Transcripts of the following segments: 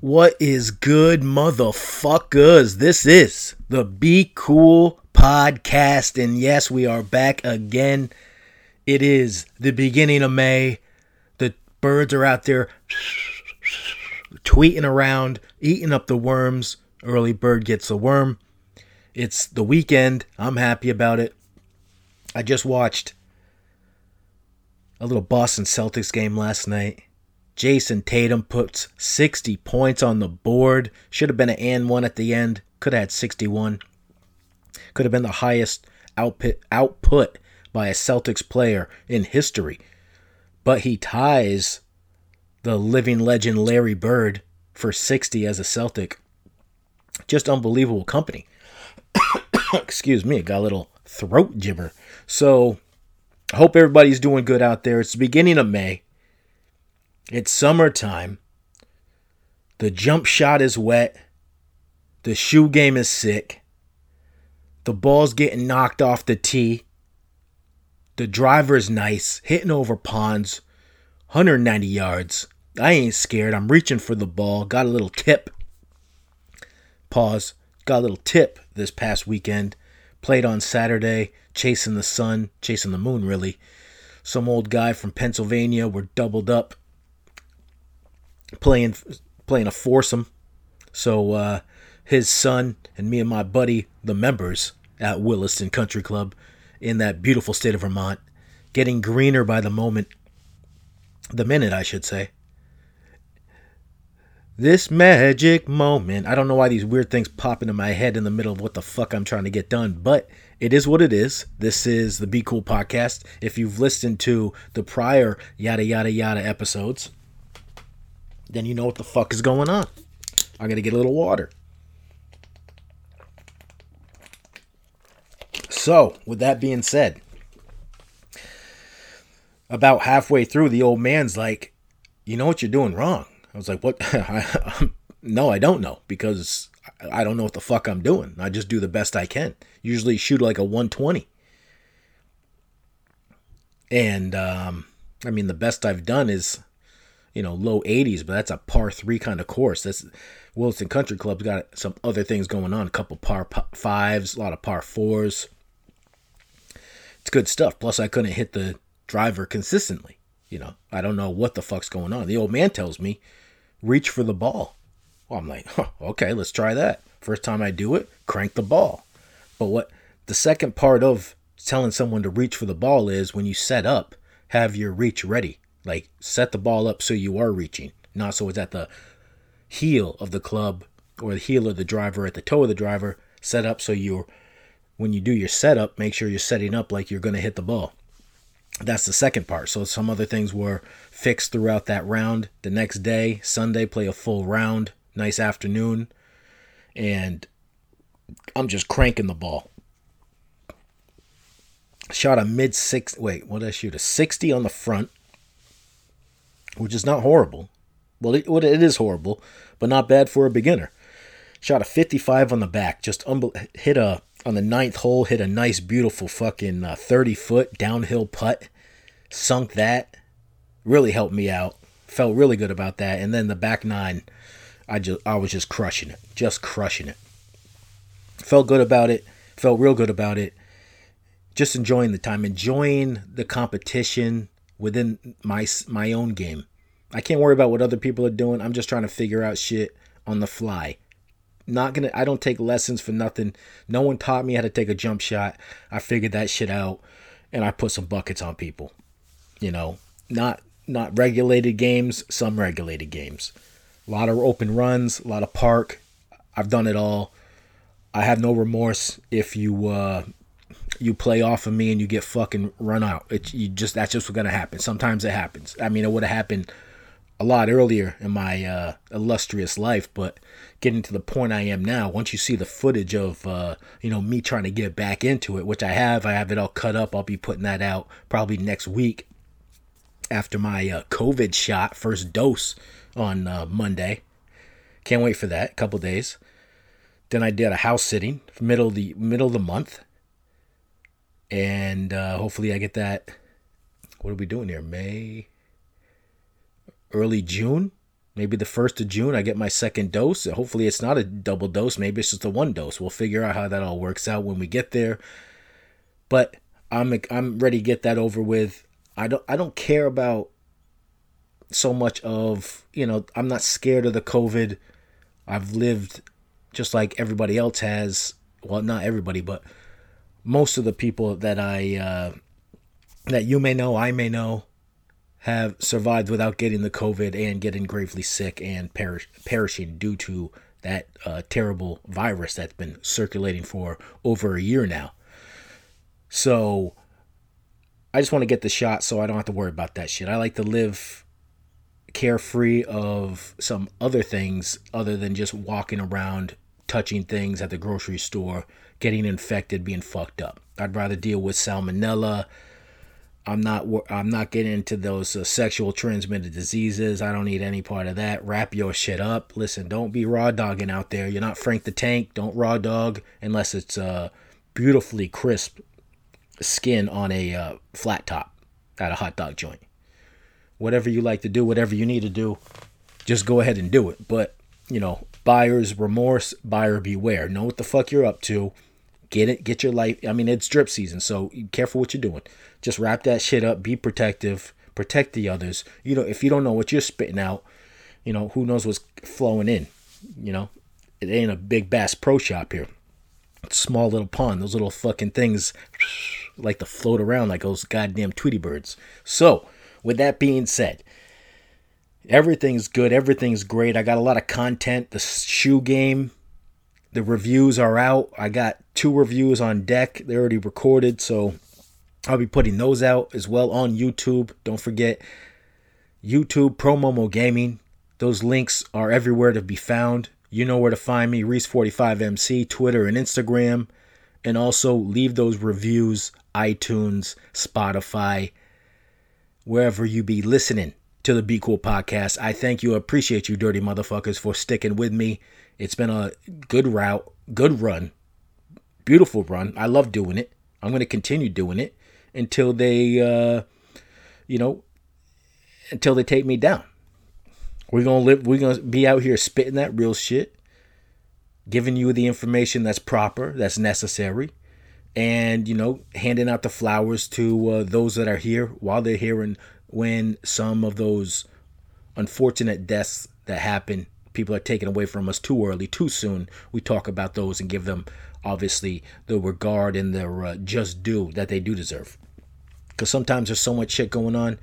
What is good, motherfuckers? This is the Be Cool podcast, and yes, we are back again. It is the beginning of May. The birds are out there tweeting around, eating up the worms. Early bird gets a worm. It's the weekend. I'm happy about it. I just watched a little Boston Celtics game last night. Jayson Tatum puts 60 points on the board. Should have been an and one at the end. Could have had 61. Could have been the highest output output by a Celtics player in history. But he ties the living legend Larry Bird for 60 as a Celtic. Just unbelievable company. Excuse me, got a little throat gibber. So, I hope everybody's doing good out there. It's the beginning of May. It's summertime. The jump shot is wet. The shoe game is sick. The ball's getting knocked off the tee. The driver's nice, hitting over ponds, 190 yards. I ain't scared. I'm reaching for the ball. Got a little tip. Pause. Got a little tip this past weekend. Played on Saturday, chasing the sun, chasing the moon, really. Some old guy from Pennsylvania were doubled up playing playing a foursome. So uh, his son and me and my buddy, the members at Williston Country Club in that beautiful state of Vermont, getting greener by the moment, the minute I should say. This magic moment. I don't know why these weird things pop into my head in the middle of what the fuck I'm trying to get done, but it is what it is. This is the Be Cool podcast. If you've listened to the prior yada yada yada episodes, then you know what the fuck is going on. Going to get a little water. So, with that being said, about halfway through, the old man's like, You know what you're doing wrong? I was like, What? no, I don't know because I don't know what the fuck I'm doing. I just do the best I can. Usually shoot like a 120. And, um, I mean, the best I've done is you know, low 80s, but that's a par three kind of course. That's Williston Country Club's got some other things going on, a couple par fives, a lot of par fours. It's good stuff. Plus, I couldn't hit the driver consistently. You know, I don't know what the fuck's going on. The old man tells me, reach for the ball. Well, I'm like, huh, okay, let's try that. First time I do it, crank the ball. But what the second part of telling someone to reach for the ball is when you set up, have your reach ready like set the ball up so you are reaching, not so it's at the heel of the club or the heel of the driver at the toe of the driver. Set up so you're when you do your setup, make sure you're setting up like you're going to hit the ball. That's the second part. So some other things were fixed throughout that round. The next day, Sunday, play a full round, nice afternoon, and I'm just cranking the ball. Shot a mid six. Wait, what did I shoot? A 60 on the front, which is not horrible. Well, it, it is horrible, but not bad for a beginner. Shot a 55 on the back, just hit a on the ninth hole, hit a nice, beautiful fucking uh, 30 foot downhill putt, sunk that, really helped me out. Felt really good about that, and then the back nine, I just I was just crushing it, just crushing it. Felt good about it, felt real good about it. Just enjoying the time, enjoying the competition, within my my own game. I can't worry about what other people are doing. I'm just trying to figure out shit on the fly. Not gonna. I don't take lessons for nothing. No one taught me how to take a jump shot. I figured that shit out, and I put some buckets on people. You know, not not regulated games. Some regulated games. A lot of open runs. A lot of park. I've done it all. I have no remorse if you uh, you play off of me and you get fucking run out. It you just that's just what's gonna happen. Sometimes it happens. I mean, it would have happened a lot earlier in my uh, illustrious life, but getting to the point I am now, once you see the footage of uh, you know me trying to get back into it, which I have, I have it all cut up. I'll be putting that out probably next week after my uh, COVID shot, first dose on uh, Monday. Can't wait for that. Couple days. Then I did a house sitting middle of the middle of the month and uh, hopefully I get that. What are we doing here? May, early June. Maybe the 1st of June, I get my second dose. Hopefully, it's not a double dose. Maybe it's just a one dose. We'll figure out how that all works out when we get there. But I'm I'm ready to get that over with. I don't I don't care about so much of you know I'm not scared of the COVID. I've lived just like everybody else has. Well, not everybody, but most of the people that I uh, that you may know, I may know, have survived without getting the COVID and getting gravely sick and perish, perishing due to that uh, terrible virus that's been circulating for over a year now. So I just want to get the shot so I don't have to worry about that shit. I like to live carefree of some other things other than just walking around touching things at the grocery store, getting infected, being fucked up. I'd rather deal with salmonella. I'm not I'm not getting into those uh, sexual transmitted diseases. I don't need any part of that. Wrap your shit up. Listen, don't be raw dogging out there. You're not Frank the Tank. Don't raw dog unless it's uh, beautifully crisp skin on a uh, flat top at a hot dog joint. Whatever you like to do, whatever you need to do, just go ahead and do it. But, you know, buyer's remorse, buyer beware. Know what the fuck you're up to. Get it, get your life. I mean, it's drip season, so careful what you're doing. Just wrap that shit up, be protective, protect the others. You know, if you don't know what you're spitting out, you know, who knows what's flowing in. You know, it ain't a big Bass Pro Shop here. Small little pond. Those little fucking things like to float around like those goddamn Tweety birds. So, with that being said, everything's good. Everything's great. I got a lot of content. The shoe game, the reviews are out. I got two reviews on deck. They're already recorded, so I'll be putting those out as well on YouTube. Don't forget YouTube Pro Momo Gaming. Those links are everywhere to be found. You know where to find me, Reese45MC, Twitter and Instagram. And also leave those reviews, iTunes, Spotify, wherever you be listening to the Be Cool podcast. I thank you, appreciate you, dirty motherfuckers, for sticking with me. It's been a good route, good run, beautiful run. I love doing it. I'm going to continue doing it until they, uh, you know, until they take me down. We're gonna live. We're gonna be out here spitting that real shit, giving you the information that's proper, that's necessary, and you know, handing out the flowers to uh, those that are here while they're here, and when some of those unfortunate deaths that happen, people are taken away from us too early, too soon. We talk about those and give them obviously the regard and the uh, just due that they do deserve. Because sometimes there's so much shit going on,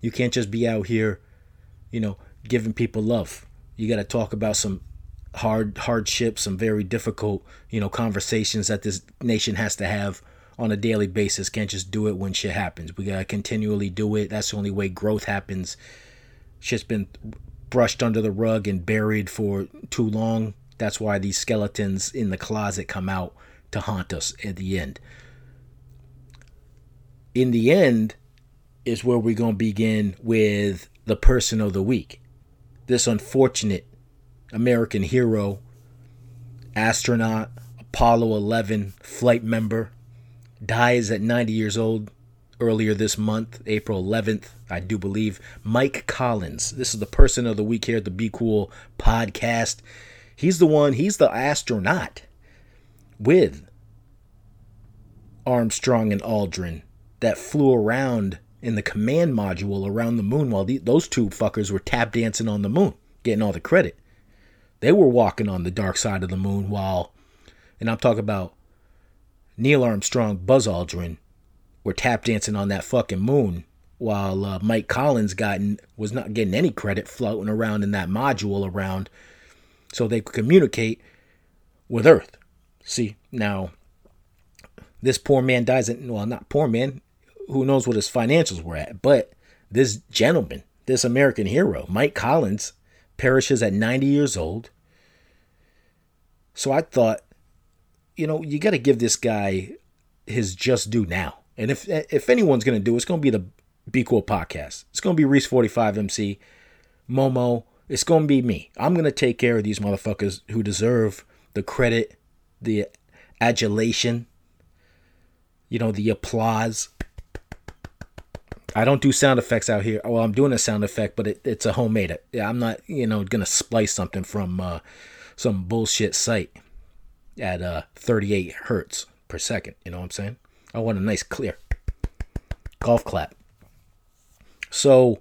you can't just be out here, you know, giving people love. You got to talk about some hard hardships, some very difficult, you know, conversations that this nation has to have on a daily basis. Can't just do it when shit happens. We got to continually do it. That's the only way growth happens. Shit's been brushed under the rug and buried for too long. That's why these skeletons in the closet come out to haunt us at the end. In the end is where we're going to begin with the person of the week this unfortunate American hero, astronaut, Apollo 11 flight member, dies at 90 years old earlier this month, April 11th, I do believe. Mike Collins. This is the person of the week here at the Be Cool podcast. He's the one, he's the astronaut with Armstrong and Aldrin that flew around in the command module around the moon while the, those two fuckers were tap dancing on the moon, getting all the credit. They were walking on the dark side of the moon while, and I'm talking about Neil Armstrong, Buzz Aldrin, were tap dancing on that fucking moon while uh, Mike Collins got was not getting any credit floating around in that module around so they could communicate with Earth. See, now this poor man dies, in, well, not poor man, who knows what his financials were at. But this gentleman, this American hero, Mike Collins, perishes at 90 years old. So I thought, you know, you got to give this guy his just due now. And if if anyone's going to do it, it's going to be the Be Cool podcast. It's going to be Reese 45 MC, Momo. It's going to be me. I'm going to take care of these motherfuckers who deserve the credit, the adulation, you know, the applause I don't do sound effects out here. Well, I'm doing a sound effect, but it, it's a homemade. Yeah, I'm not, you know, gonna splice something from uh, some bullshit site at uh, 38 hertz per second. You know what I'm saying? I want a nice clear golf clap. So,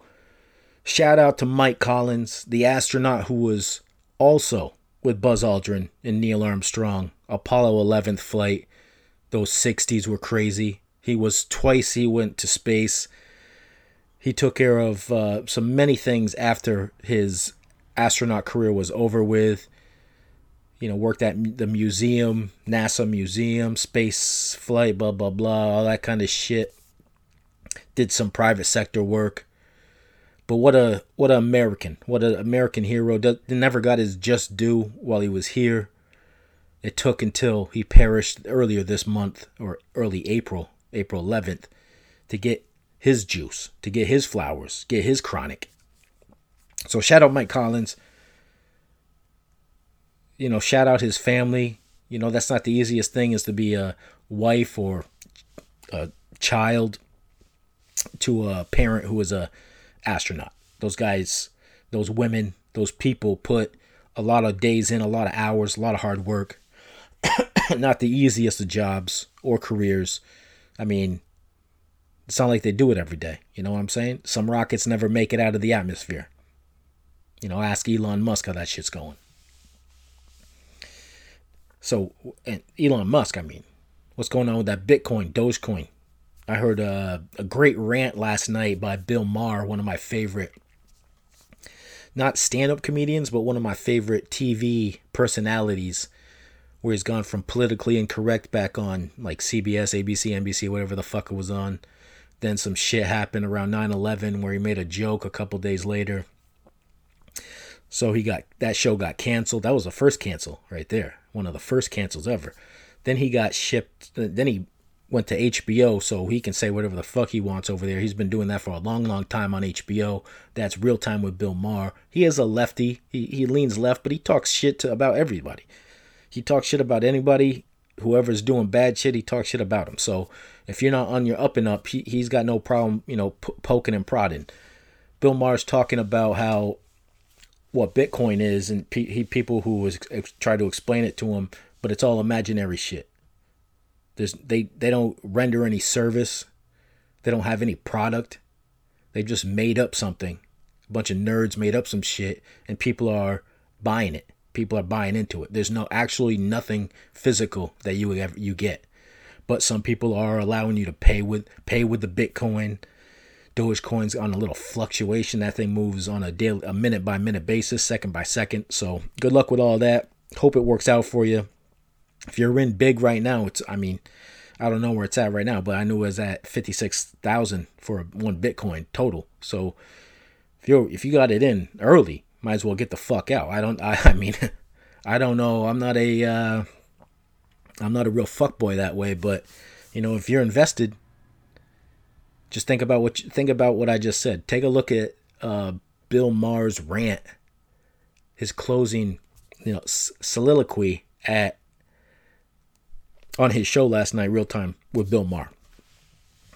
shout out to Mike Collins, the astronaut who was also with Buzz Aldrin and Neil Armstrong, Apollo 11th flight. Those 60s were crazy. He was twice he went to space he took care of uh, some many things after his astronaut career was over with. You know, worked at the museum, NASA museum, space flight, blah blah blah, all that kind of shit. Did some private sector work. But what a what an American, what an American hero. Never got his just due while he was here. It took until he perished earlier this month or early April, April 11th, to get his juice, to get his flowers, get his chronic. So shout out Mike Collins. You know, shout out his family. You know, that's not the easiest thing is to be a wife or a child to a parent who is a astronaut. Those guys, those women, those people put a lot of days in, a lot of hours, a lot of hard work. not the easiest of jobs or careers. I mean, it's not like they do it every day. You know what I'm saying? Some rockets never make it out of the atmosphere. You know, ask Elon Musk how that shit's going. So, and Elon Musk, I mean, what's going on with that Bitcoin, Dogecoin? I heard a, a great rant last night by Bill Maher, one of my favorite, not stand up comedians, but one of my favorite TV personalities, where he's gone from politically incorrect back on like CBS, ABC, NBC, whatever the fuck it was on, then some shit happened around 9 11 where he made a joke a couple days later. So he got that show got canceled. That was the first cancel right there. One of the first cancels ever. Then he got shipped. Then he went to HBO so he can say whatever the fuck he wants over there. He's been doing that for a long, long time on HBO. That's Real Time with Bill Maher. He is a lefty. He, he leans left, but he talks shit to, about everybody. He talks shit about anybody. Whoever's doing bad shit, he talks shit about him. So if you're not on your up and up, he, he's got no problem, you know, p- poking and prodding. Bill Maher's talking about how what Bitcoin is, and pe- he people who was ex- try to explain it to him, but it's all imaginary shit. There's they they don't render any service, they don't have any product. They just made up something. A bunch of nerds made up some shit, and people are buying it. People are buying into it. There's no actually nothing physical that you ever you get but some people are allowing you to pay with pay with the Bitcoin. Dogecoin's on a little fluctuation. That thing moves on a daily, a minute by minute basis, second by second. So good luck with all that. Hope it works out for you. If you're in big right now, it's I mean, I don't know where it's at right now, but I knew it was at fifty six thousand for one Bitcoin total. So if you if you got it in early, might as well get the fuck out. I don't. I, I mean, I don't know. I'm not a uh, I'm not a real fuckboy that way, but you know, if you're invested, just think about what you, think about what I just said. Take a look at uh, Bill Maher's rant, his closing, you know, soliloquy at on his show last night, real time with Bill Maher.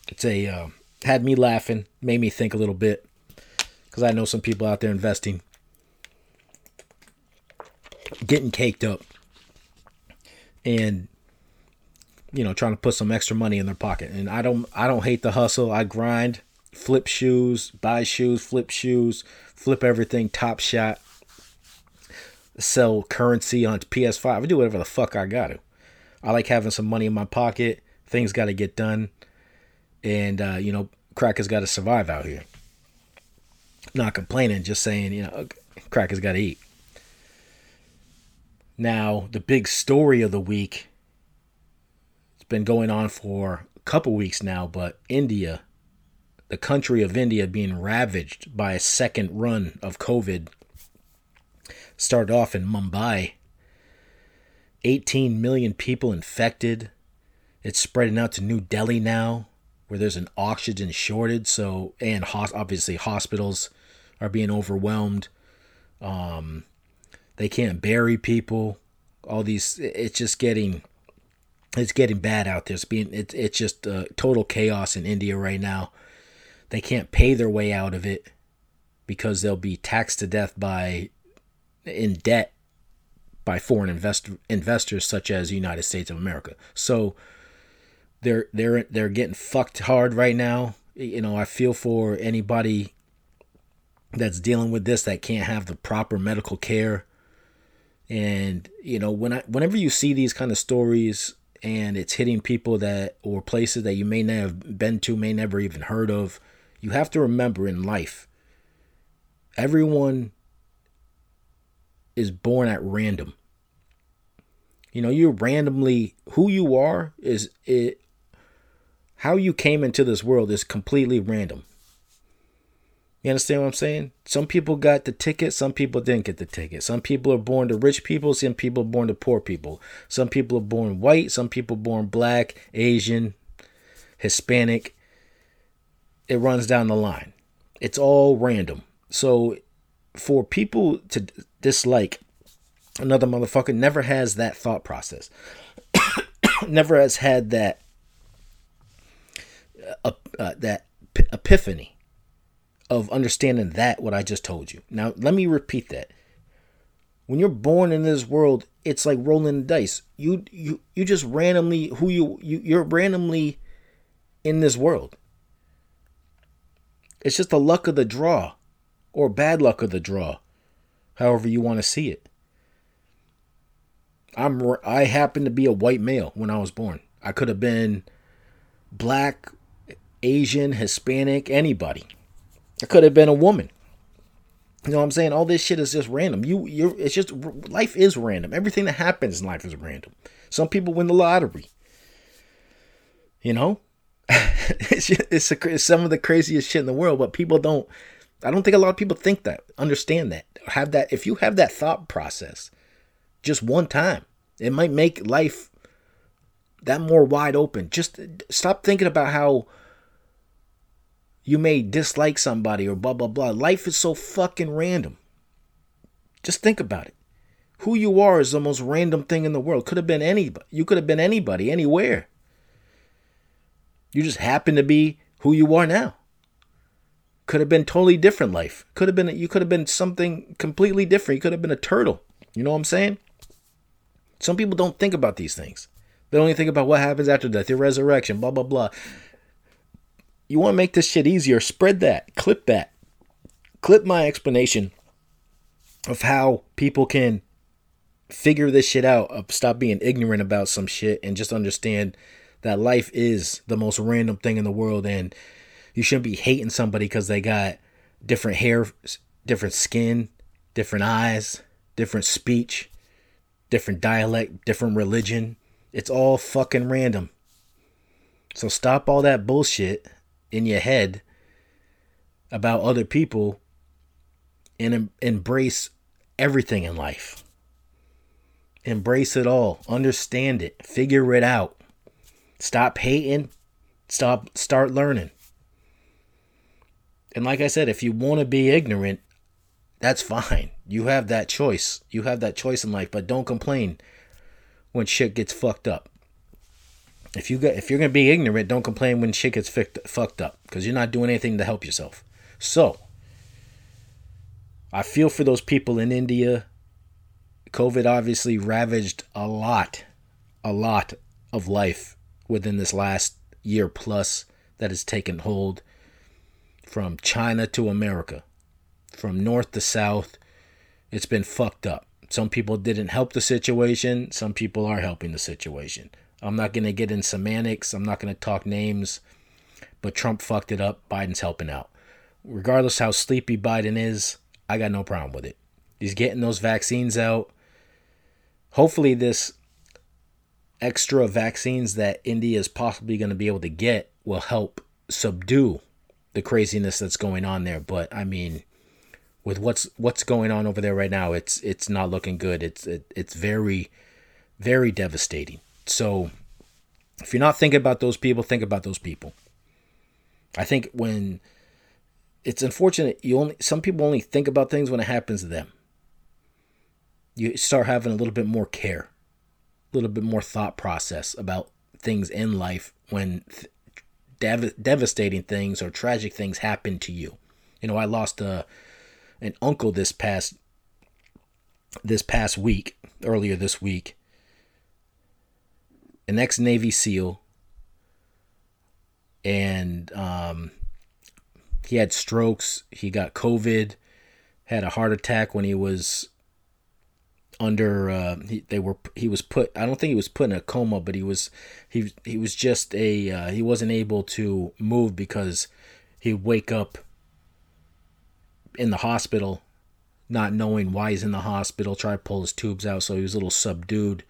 It's a uh, had me laughing, made me think a little bit, because I know some people out there investing, getting caked up, and you know trying to put some extra money in their pocket. And i don't i don't hate the hustle. I grind flip shoes buy shoes flip shoes flip everything top shot sell currency on ps5 i do whatever the fuck i gotta. I like having some money in my pocket. Things got to get done. And uh, you know crack has got to survive out here. Not complaining just saying you know crack has got to eat. Now the big story of the week been going on for a couple weeks now, but India, the country of India being ravaged by a second run of COVID, started off in Mumbai. 18 million people infected. It's spreading out to New Delhi now, where there's an oxygen shortage. So, and obviously hospitals are being overwhelmed. Um, they can't bury people. All these, it's just getting it's getting bad out there. It's being it's it's just uh, total chaos in India right now. they can't pay their way out of it because they'll be taxed to death by in debt by foreign invest, investors such as the United States of America. So they're they're they're getting fucked hard right now. You know, I feel for anybody that's dealing with this that can't have the proper medical care. And you know, when I whenever you see these kind of stories and it's hitting people that or places that you may not have been to, may never even heard of, you have to remember in life, everyone is born at random. You know, you're randomly who you are is it how you came into this world is completely random. You understand what I'm saying? Some people got the ticket, some people didn't get the ticket. Some people are born to rich people, some people are born to poor people. Some people are born white, some people born black, Asian, Hispanic. It runs down the line. It's all random. So for people to dislike another motherfucker never has that thought process. never has had that uh, uh, that epiphany of understanding that what I just told you. Now, let me repeat that. When you're born in this world, it's like rolling dice. You you you just randomly who you, you you're randomly in this world. It's just the luck of the draw or bad luck of the draw, however you want to see it. I'm I happen to be a white male when I was born. I could have been black, Asian, Hispanic, anybody. I could have been a woman. You know what I'm saying? All this shit is just random. You you it's just life is random. Everything that happens in life is random. Some people win the lottery. You know? it's, just, it's, a, it's some of the craziest shit in the world, but people don't I don't think a lot of people think that, understand that, have that if you have that thought process just one time, it might make life that more wide open. Just stop thinking about how you may dislike somebody or blah, blah, blah. Life is so fucking random. Just think about it. Who you are is the most random thing in the world. Could have been anybody. You could have been anybody, anywhere. You just happen to be who you are now. Could have been totally different life. Could have been you could have been something completely different. You could have been a turtle. You know what I'm saying? Some people don't think about these things. They only think about what happens after death, the resurrection, blah blah blah. You want to make this shit easier, spread that, clip that. Clip my explanation of how people can figure this shit out, of stop being ignorant about some shit and just understand that life is the most random thing in the world and you shouldn't be hating somebody because they got different hair, different skin, different eyes, different speech, different dialect, different religion. It's all fucking random. So stop all that bullshit in your head about other people and em- embrace everything in life. Embrace it all. Understand it. Figure it out. Stop hating. Stop start learning. And like I said, if you want to be ignorant, that's fine. You have that choice. You have that choice in life, but don't complain when shit gets fucked up. If you get if you're gonna be ignorant, don't complain when shit gets fucked up because you're not doing anything to help yourself. So, I feel for those people in India. COVID obviously ravaged a lot, a lot of life within this last year plus that has taken hold from China to America, from north to south. It's been fucked up. Some people didn't help the situation, some people are helping the situation. I'm not going to get in semantics, I'm not going to talk names, but Trump fucked it up. Biden's helping out. Regardless how sleepy Biden is, I got no problem with it. He's getting those vaccines out. Hopefully, this extra vaccines that India is possibly going to be able to get will help subdue the craziness that's going on there. But I mean, with what's what's going on over there right now, it's it's not looking good. It's it, it's very very devastating. So if you're not thinking about those people, think about those people. I think when it's unfortunate you only some people only think about things when it happens to them. You start having a little bit more care, a little bit more thought process about things in life when dev- devastating things or tragic things happen to you. You know, I lost a an uncle this past this past week, earlier this week. An ex Navy SEAL, and um, he had strokes. He got COVID, had a heart attack when he was under. Uh, he, they were he was put. I don't think he was put in a coma, but he was he he was just a uh, he wasn't able to move because he'd wake up in the hospital, not knowing why he's in the hospital. Try to pull his tubes out, so he was a little subdued.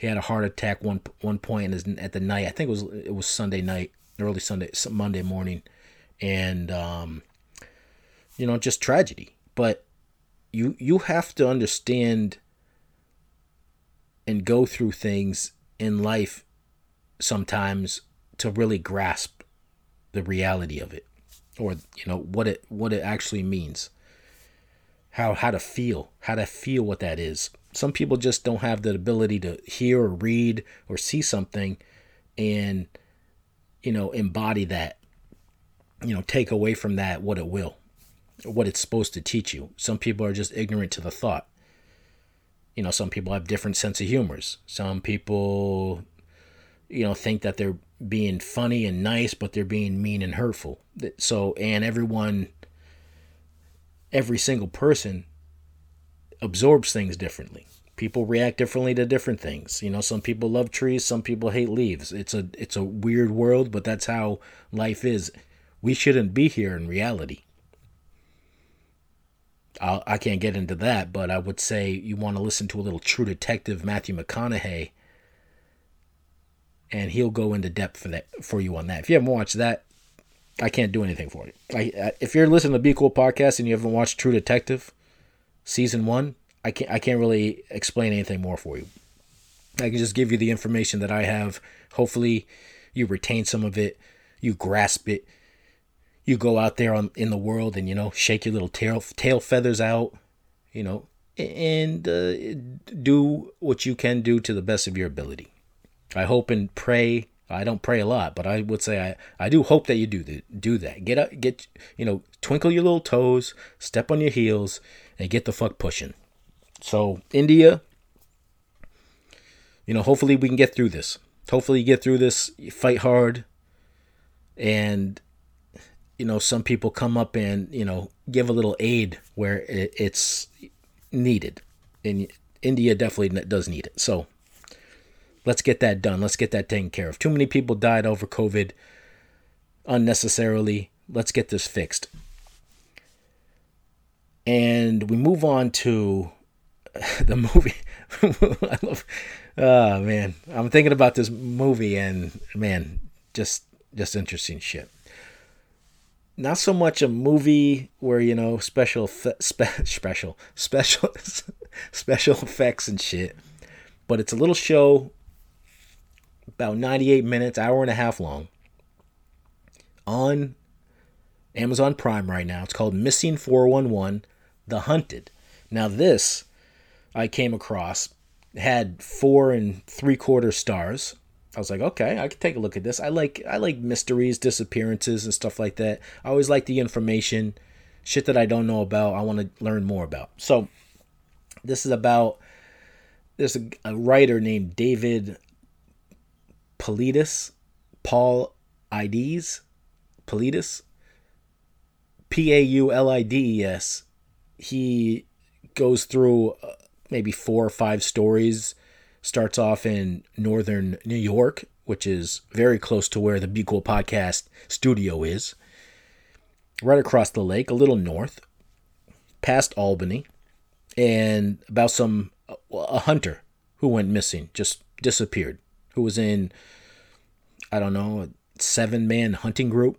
He had a heart attack one one point at the night. I think it was it was Sunday night, early Sunday Monday morning, and um, you know just tragedy. But you you have to understand and go through things in life sometimes to really grasp the reality of it or you know what it what it actually means how how to feel how to feel what that is. Some people just don't have the ability to hear or read or see something and you know embody that you know take away from that what it will what it's supposed to teach you. Some people are just ignorant to the thought. You know some people have different sense of humors. Some people you know think that they're being funny and nice but they're being mean and hurtful. So and everyone every single person absorbs things differently. People react differently to different things. You know some people love trees some people hate leaves. It's a it's a weird world but that's how life is. We shouldn't be here in reality. I'll, I can not get into that, but I would say you want to listen to a little True Detective Matthew McConaughey, and he'll go into depth for that for you on that. If you haven't watched that, I can't do anything for you. I, if you're listening to Be Cool podcast and you haven't watched True Detective season one, I can't I can't really explain anything more for you. I can just give you the information that I have. Hopefully, you retain some of it, you grasp it, you go out there on in the world and you know shake your little tail tail feathers out, you know, and uh, do what you can do to the best of your ability. I hope and pray. I don't pray a lot, but I would say I, I do hope that you do do that. Get up, get you know, twinkle your little toes, step on your heels, and get the fuck pushing. So India, you know, hopefully we can get through this. Hopefully you get through this. You fight hard, and you know, some people come up and, you know, give a little aid where it's needed. And India definitely does need it. So let's get that done. Let's get that taken care of. Too many people died over COVID unnecessarily. Let's get this fixed. And we move on to the movie. I love, oh man, I'm thinking about this movie and man, just just interesting shit not so much a movie where you know special spe- special special special effects and shit, but it's a little show about 98 minutes, hour and a half long on Amazon Prime right now. It's called Missing 411 The Hunted. Now this I came across had four and three quarter stars I was like, okay, I can take a look at this. I like I like mysteries, disappearances, and stuff like that. I always like the information, shit that I don't know about. I want to learn more about. So, this is about there's a, a writer named David Paulides, Paul Ides, Paulides, P A U L I D E S. He goes through uh, maybe four or five stories starts off in northern New York, which is very close to where the Be Cool podcast studio is. Right across the lake, a little north, past Albany, and about some a hunter who went missing, just disappeared, who was in I don't know, a seven man hunting group.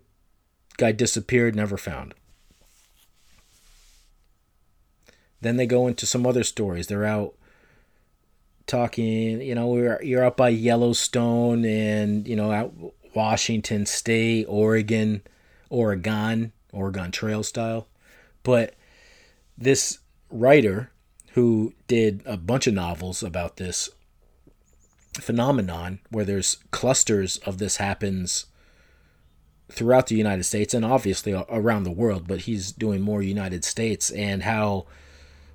Guy disappeared, never found. Then they go into some other stories. They're out talking, you know, we're you're up by Yellowstone and you know out Washington State, Oregon, Oregon, Oregon Trail style. But this writer who did a bunch of novels about this phenomenon where there's clusters of this happens throughout the United States and obviously around the world, but he's doing more United States and how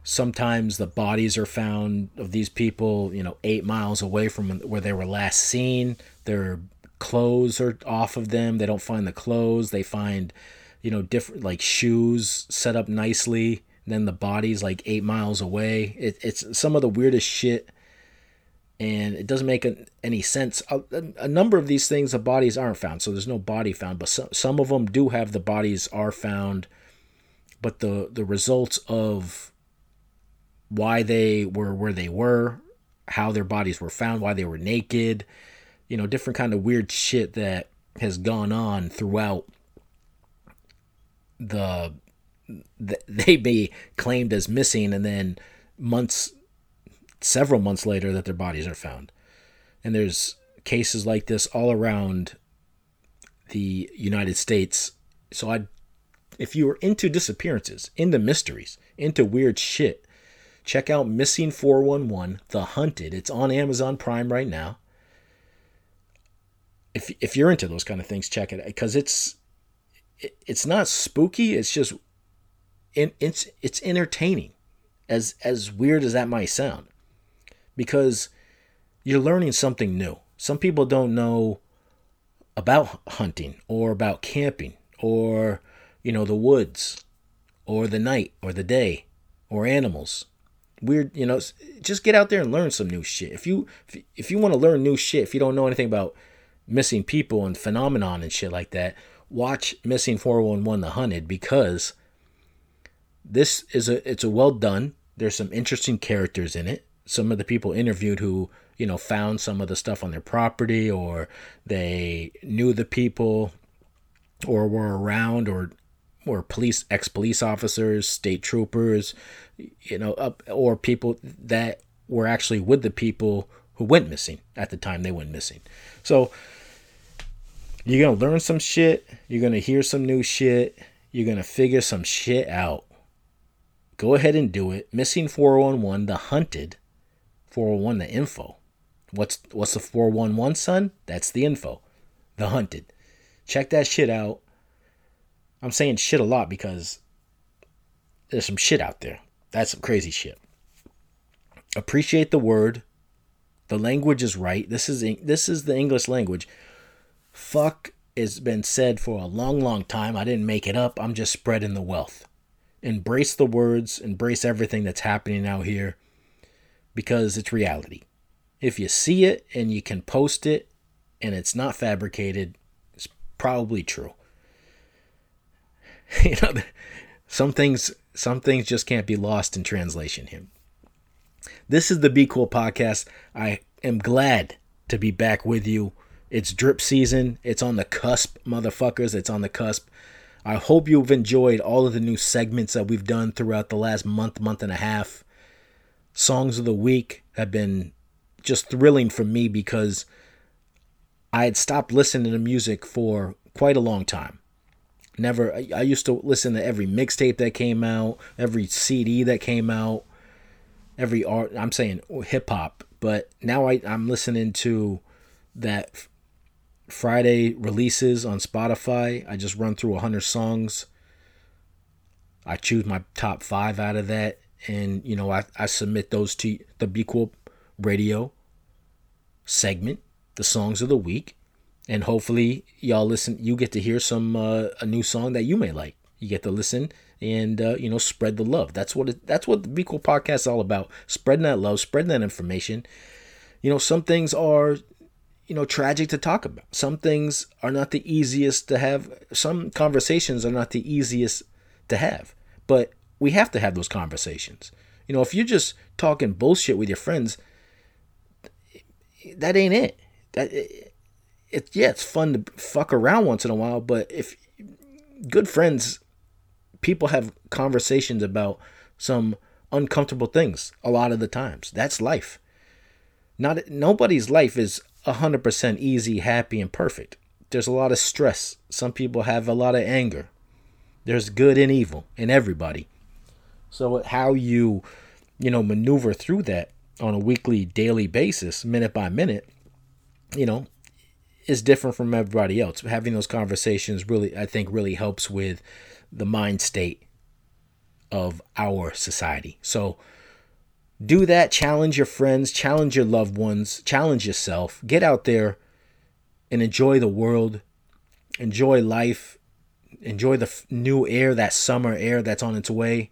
sometimes the bodies are found of these people, you know, eight miles away from where they were last seen. Their clothes are off of them. They don't find the clothes. They find, you know, different like shoes set up nicely. then the bodies like eight miles away. It, it's some of the weirdest shit and it doesn't make any sense. A, a, number of these things, the bodies aren't found, so there's no body found. But some some of them do have the bodies are found, but the the results of why they were where they were, how their bodies were found, why they were naked, you know, different kind of weird shit that has gone on throughout the they be claimed as missing and then months several months later that their bodies are found. And there's cases like this all around the United States. So I if you are into disappearances, into mysteries, into weird shit, check out Missing 411 The Hunted. It's on Amazon Prime right now. If if you're into those kind of things, check it out. because it's it's not spooky, it's just it's it's entertaining. As as weird as that might sound because you're learning something new. Some people don't know about hunting or about camping or, you know, the woods or the night or the day or animals. Weird, you know, just get out there and learn some new shit. If you if, you want to learn new shit, if you don't know anything about missing people and phenomenon and shit like that, watch Missing 411 The Hunted because this is a it's a well done. There's some interesting characters in it some of the people interviewed who you know found some of the stuff on their property or they knew the people or were around or or police ex-police officers state troopers you know up or people that were actually with the people who went missing at the time they went missing. So you're gonna learn some shit you're gonna hear some new shit you're gonna figure some shit out. Go ahead and do it. Missing 411 the hunted 401 the info. What's what's the 411 son? That's the info. The hunted. Check that shit out. I'm saying shit a lot because there's some shit out there. That's some crazy shit. Appreciate the word. The language is right. This is this is the English language. Fuck has been said for a long, long time. I didn't make it up. I'm just spreading the wealth. Embrace the words, embrace everything that's happening out here because it's reality. If you see it and you can post it and it's not fabricated, it's probably true. you know, some things some things just can't be lost in translation here. This is the Be Cool podcast. I am glad to be back with you. It's drip season. It's on the cusp, motherfuckers. It's on the cusp. I hope you've enjoyed all of the new segments that we've done throughout the last month, month and a half songs of the week have been just thrilling for me because I had stopped listening to music for quite a long time. Never, I used to listen to every mixtape that came out, every CD that came out, every art. I'm saying hip hop, but now I, I'm listening to that Friday releases on Spotify. I just run through 100 songs. I choose my top five out of that and you know I, I submit those to the Be Cool Radio segment, the songs of the week, and hopefully y'all listen. You get to hear some uh, a new song that you may like. You get to listen and uh, you know spread the love. That's what it, that's what the Be Cool podcast is all about. Spreading that love, spreading that information. You know, some things are you know tragic to talk about. Some things are not the easiest to have. Some conversations are not the easiest to have. But we have to have those conversations. You know, if you're just talking bullshit with your friends, that ain't it. That it, it yeah, it's fun to fuck around once in a while, but if good friends, people have conversations about some uncomfortable things a lot of the times. That's life. Not nobody's life is 100% easy, happy and perfect. There's a lot of stress. Some people have a lot of anger. There's good and evil in everybody. So how you, you know, maneuver through that on a weekly, daily basis, minute by minute, you know, is different from everybody else. Having those conversations really, I think, really helps with the mind state of our society. So do that. Challenge your friends, challenge your loved ones, challenge yourself. Get out there and enjoy the world, enjoy life, enjoy the new air, that summer air that's on its way.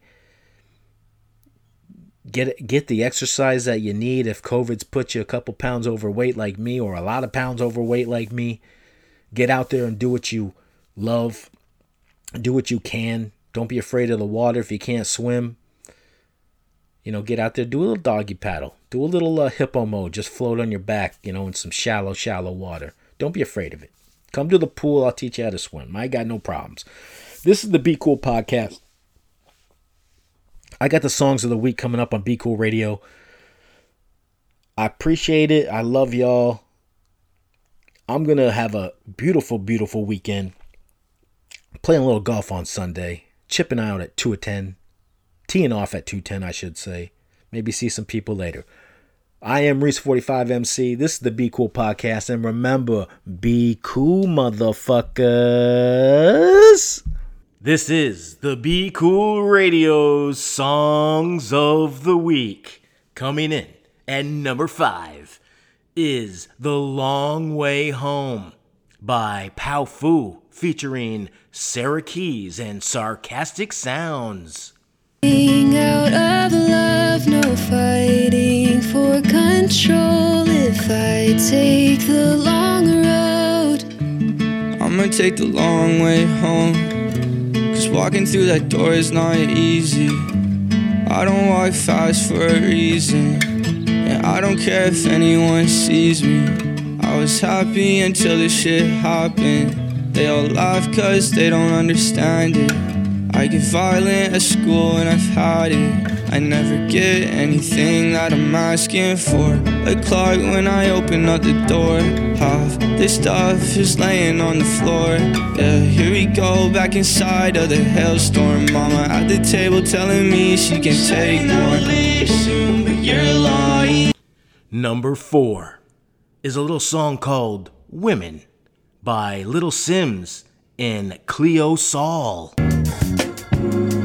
Get get the exercise that you need if COVID's put you a couple pounds overweight like me or a lot of pounds overweight like me. Get out there and do what you love. Do what you can. Don't be afraid of the water if you can't swim. You know, get out there, do a little doggy paddle, do a little uh, hippo mode, just float on your back, you know, in some shallow, shallow water. Don't be afraid of it. Come to the pool, I'll teach you how to swim. I got no problems. This is the Be Cool podcast. I got the songs of the week coming up on Be Cool Radio. I appreciate it. I love y'all. I'm going to have a beautiful, beautiful weekend. Playing a little golf on Sunday chipping out at 2 of 10, teeing off at 210, I should say. Maybe see some people later. I am Reese45MC. This is the Be Cool Podcast. And remember, be cool, motherfuckers. This is the Be Cool Radio Songs of the Week. Coming in at number five is The Long Way Home by Powfu featuring Sarah Keys and Sarcastic Sounds. Out of love, no fighting for control. If I take the long road, I'ma take the long way home. Cause walking through that door is not easy. I don't walk fast for a reason. And I don't care if anyone sees me. I was happy until this shit happened. They all laugh cause they don't understand it. I get violent at school and I've had it. I never get anything that I'm asking for. Like Clark when I open up the door. Half this stuff is laying on the floor. Yeah, here we go back inside of the hailstorm. Mama at the table telling me she can take more. Number four is a little song called Women by Little Simz and Cleo Sol.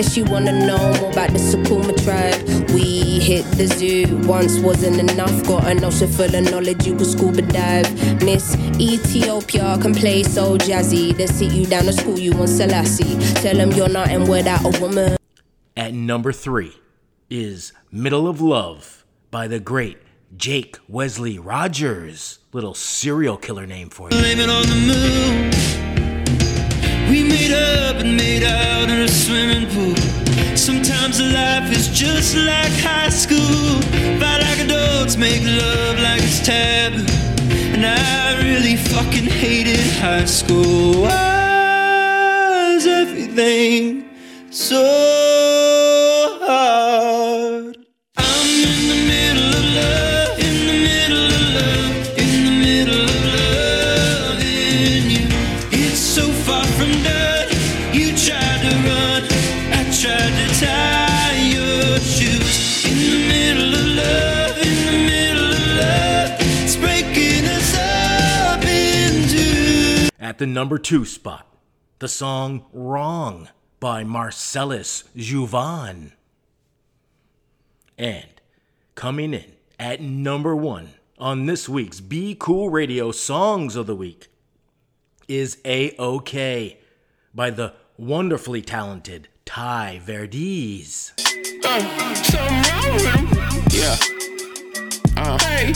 Says she wanna know more about the Sukuma tribe. We hit the zoo, once wasn't enough. Got an ocean full of knowledge, you could scuba dive. Miss Ethiopia can play so jazzy. Then sit you down to school, you want Selassie. Tell them you're nothing without a woman. At number three is Middle of Love by the great Jake Wesley Rogers. Little serial killer name for you. We made up and made out in a swimming pool. Sometimes life is just like high school. Fight like adults, make love like it's taboo. And I really fucking hated high school. Why is everything so the number two spot, the song Wrong by Marcellus Juvan. And coming in at number one on this week's Be Cool Radio Songs of the Week is A-OK by the wonderfully talented Tai Verdes. Uh, something wrong with him. Yeah. Uh, hey,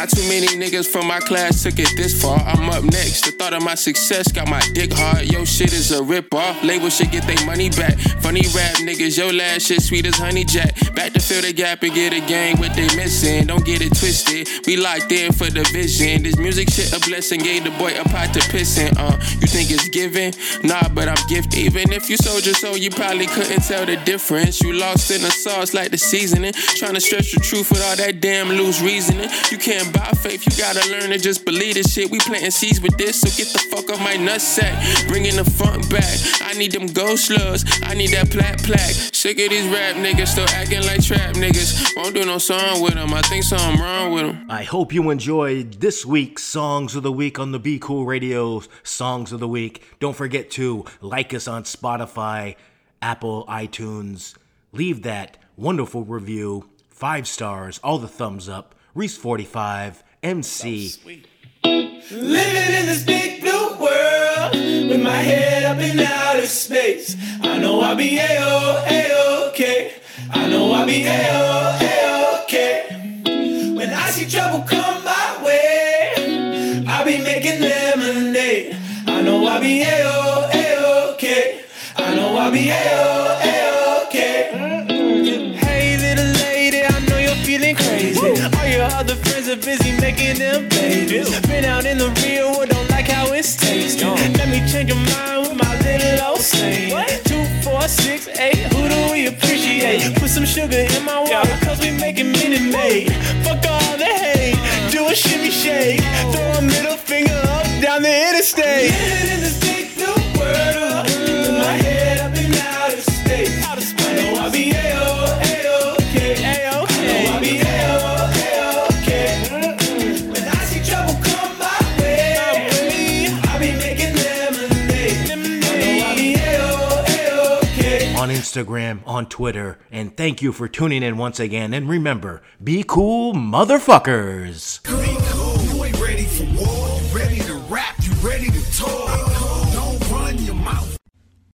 Not too many niggas from my class took it this far. I'm up next. The thought of my success got my dick hard. Yo, shit is a rip off. Label should get their money back. Funny rap niggas, yo, last shit sweet as honey jack. Back to fill the gap and get a gang what they missing. Don't get it twisted. We locked in for the vision. This music shit a blessing. Gave the boy a pot to piss in. Uh, you think it's given? Nah, but I'm gifted. Even if you sold your soul, you probably couldn't tell the difference. You lost in the sauce like the seasoning. Trying to stretch the truth with all that damn loose reasoning. You can't buy faith, you gotta learn to just believe this shit. We planting seeds with this, so get the fuck off my nutsack. Bringing the funk back. I need them ghost slugs. I need that plat plaque. Sick of these rap niggas still acting like trap niggas. Won't do no song with them. I think something wrong with them. I hope you enjoyed this week's Songs of the Week on the Be Cool Radio Songs of the Week. Don't forget to like us on Spotify, Apple, iTunes. Leave that wonderful review, five stars, all the thumbs up. Reese 45, MC. Living in this big blue world with my head up in outer space. I know I'll be A-O, A-OK. I know I'll be A-O, A-OK. When I see trouble come my way, I'll be making lemonade. I know I'll be A-O, A-OK. I know I'll be A-O, making them babies. Been out in the real world, don't like how it's tasting. Let me change your mind with my little old saying. Two, four, six, eight, who do we appreciate? Put some sugar in my water, cause we making Minute Maid. Fuck all the hate, do a shimmy shake. Throw a middle finger up down the interstate. Instagram, on Twitter, and thank you for tuning in once again. And remember, be cool, motherfuckers.